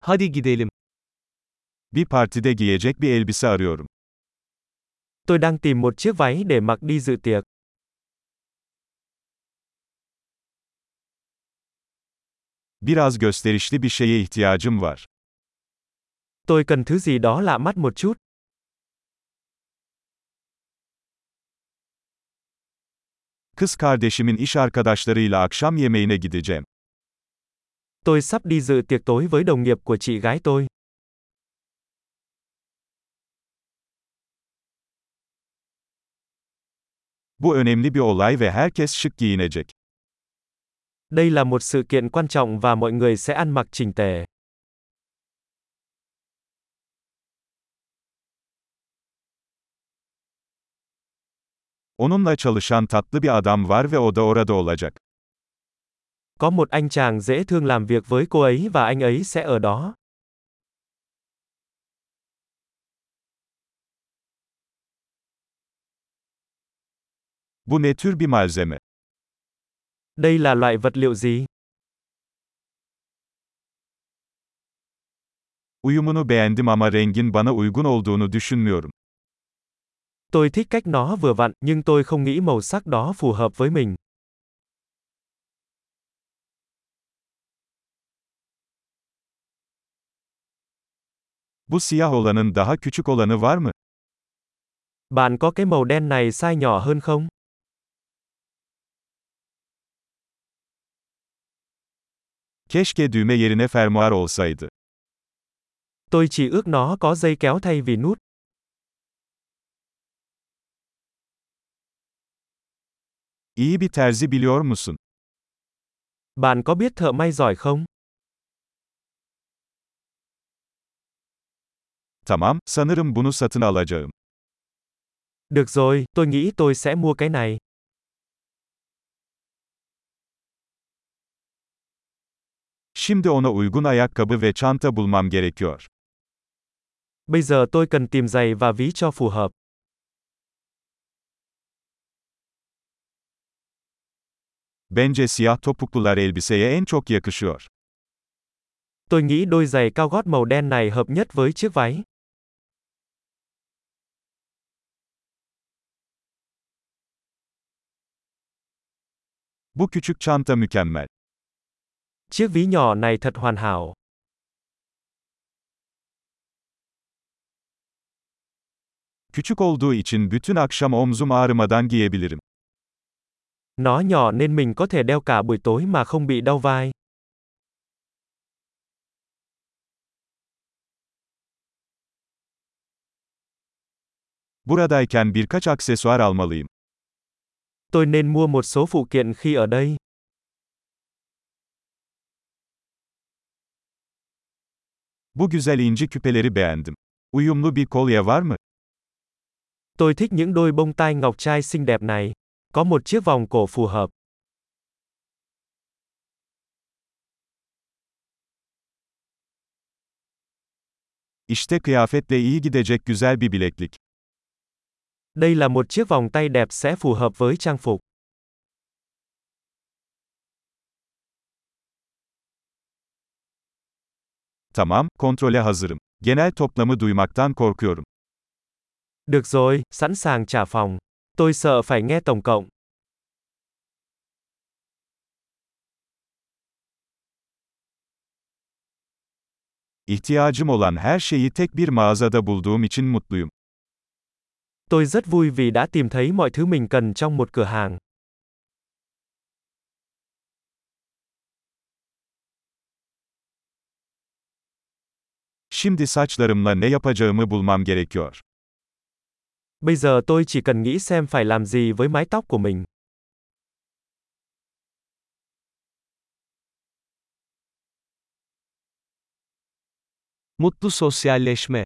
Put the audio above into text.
Hadi gidelim. Bir partide giyecek bir elbise arıyorum. Tôi đang tìm một chiếc váy để mặc đi dự tiệc. Biraz gösterişli bir şeye ihtiyacım var. Tôi cần thứ gì đó lạ mắt một chút. Kız kardeşimin iş arkadaşlarıyla akşam yemeğine gideceğim. Tôi sắp đi dự tiệc tối với đồng nghiệp của chị gái tôi. Bu önemli bir olay ve herkes şık giyinecek. Đây là một sự kiện quan trọng và mọi người sẽ ăn mặc chỉnh tề. Onunla çalışan tatlı bir adam var ve o da orada olacak. Có một anh chàng dễ thương làm việc với cô ấy và anh ấy sẽ ở đó. Bu ne tür bir malzeme? Đây là loại vật liệu gì? Uyumunu beğendim ama rengin bana uygun olduğunu düşünmüyorum. Tôi thích cách nó vừa vặn, nhưng tôi không nghĩ màu sắc đó phù hợp với mình. Bu siyah olanın daha küçük olanı var mı? Bạn có cái màu đen này size nhỏ hơn không? Keşke düğme yerine fermuar olsaydı. Tôi chỉ ước nó có dây kéo thay vì nút. İyi bir terzi biliyor musun? Bạn có biết thợ may giỏi không? Tamam, sanırım bunu satın alacağım. Được rồi, tôi nghĩ tôi sẽ mua cái này. Şimdi ona uygun ayakkabı ve çanta bulmam gerekiyor. Bây giờ tôi cần tìm giày và ví cho phù hợp. Bence siyah topuklular elbiseye en çok yakışıyor. Tôi nghĩ đôi giày cao gót màu đen này hợp nhất với chiếc váy. Bu küçük çanta mükemmel. Chiếc ví nhỏ này thật hoàn hảo. Küçük olduğu için bütün akşam omzum ağrımadan giyebilirim. Nó nhỏ nên mình có thể đeo cả buổi tối mà không bị đau vai. Buradayken birkaç aksesuar almalıyım. Tôi nên mua một số phụ kiện khi ở đây. Bu güzel inci küpeleri beğendim. Uyumlu bir kolye var mı? Tôi thích những đôi bông tai ngọc trai xinh đẹp này. Có một chiếc vòng cổ phù hợp. İşte kıyafetle iyi gidecek güzel bir bileklik. Đây là một chiếc vòng tay đẹp sẽ phù hợp với trang phục. Tamam, kontrole hazırım. Genel toplamı duymaktan korkuyorum. Được rồi, sẵn sàng trả phòng. Tôi sợ phải nghe tổng cộng. İhtiyacım olan her şeyi tek bir mağazada bulduğum için mutluyum. Tôi rất vui vì đã tìm thấy mọi thứ mình cần trong một cửa hàng. Şimdi saçlarımla ne yapacağımı bulmam gerekiyor. Bây giờ tôi chỉ cần nghĩ xem phải làm gì với mái tóc của mình. Mutlu sosyalleşme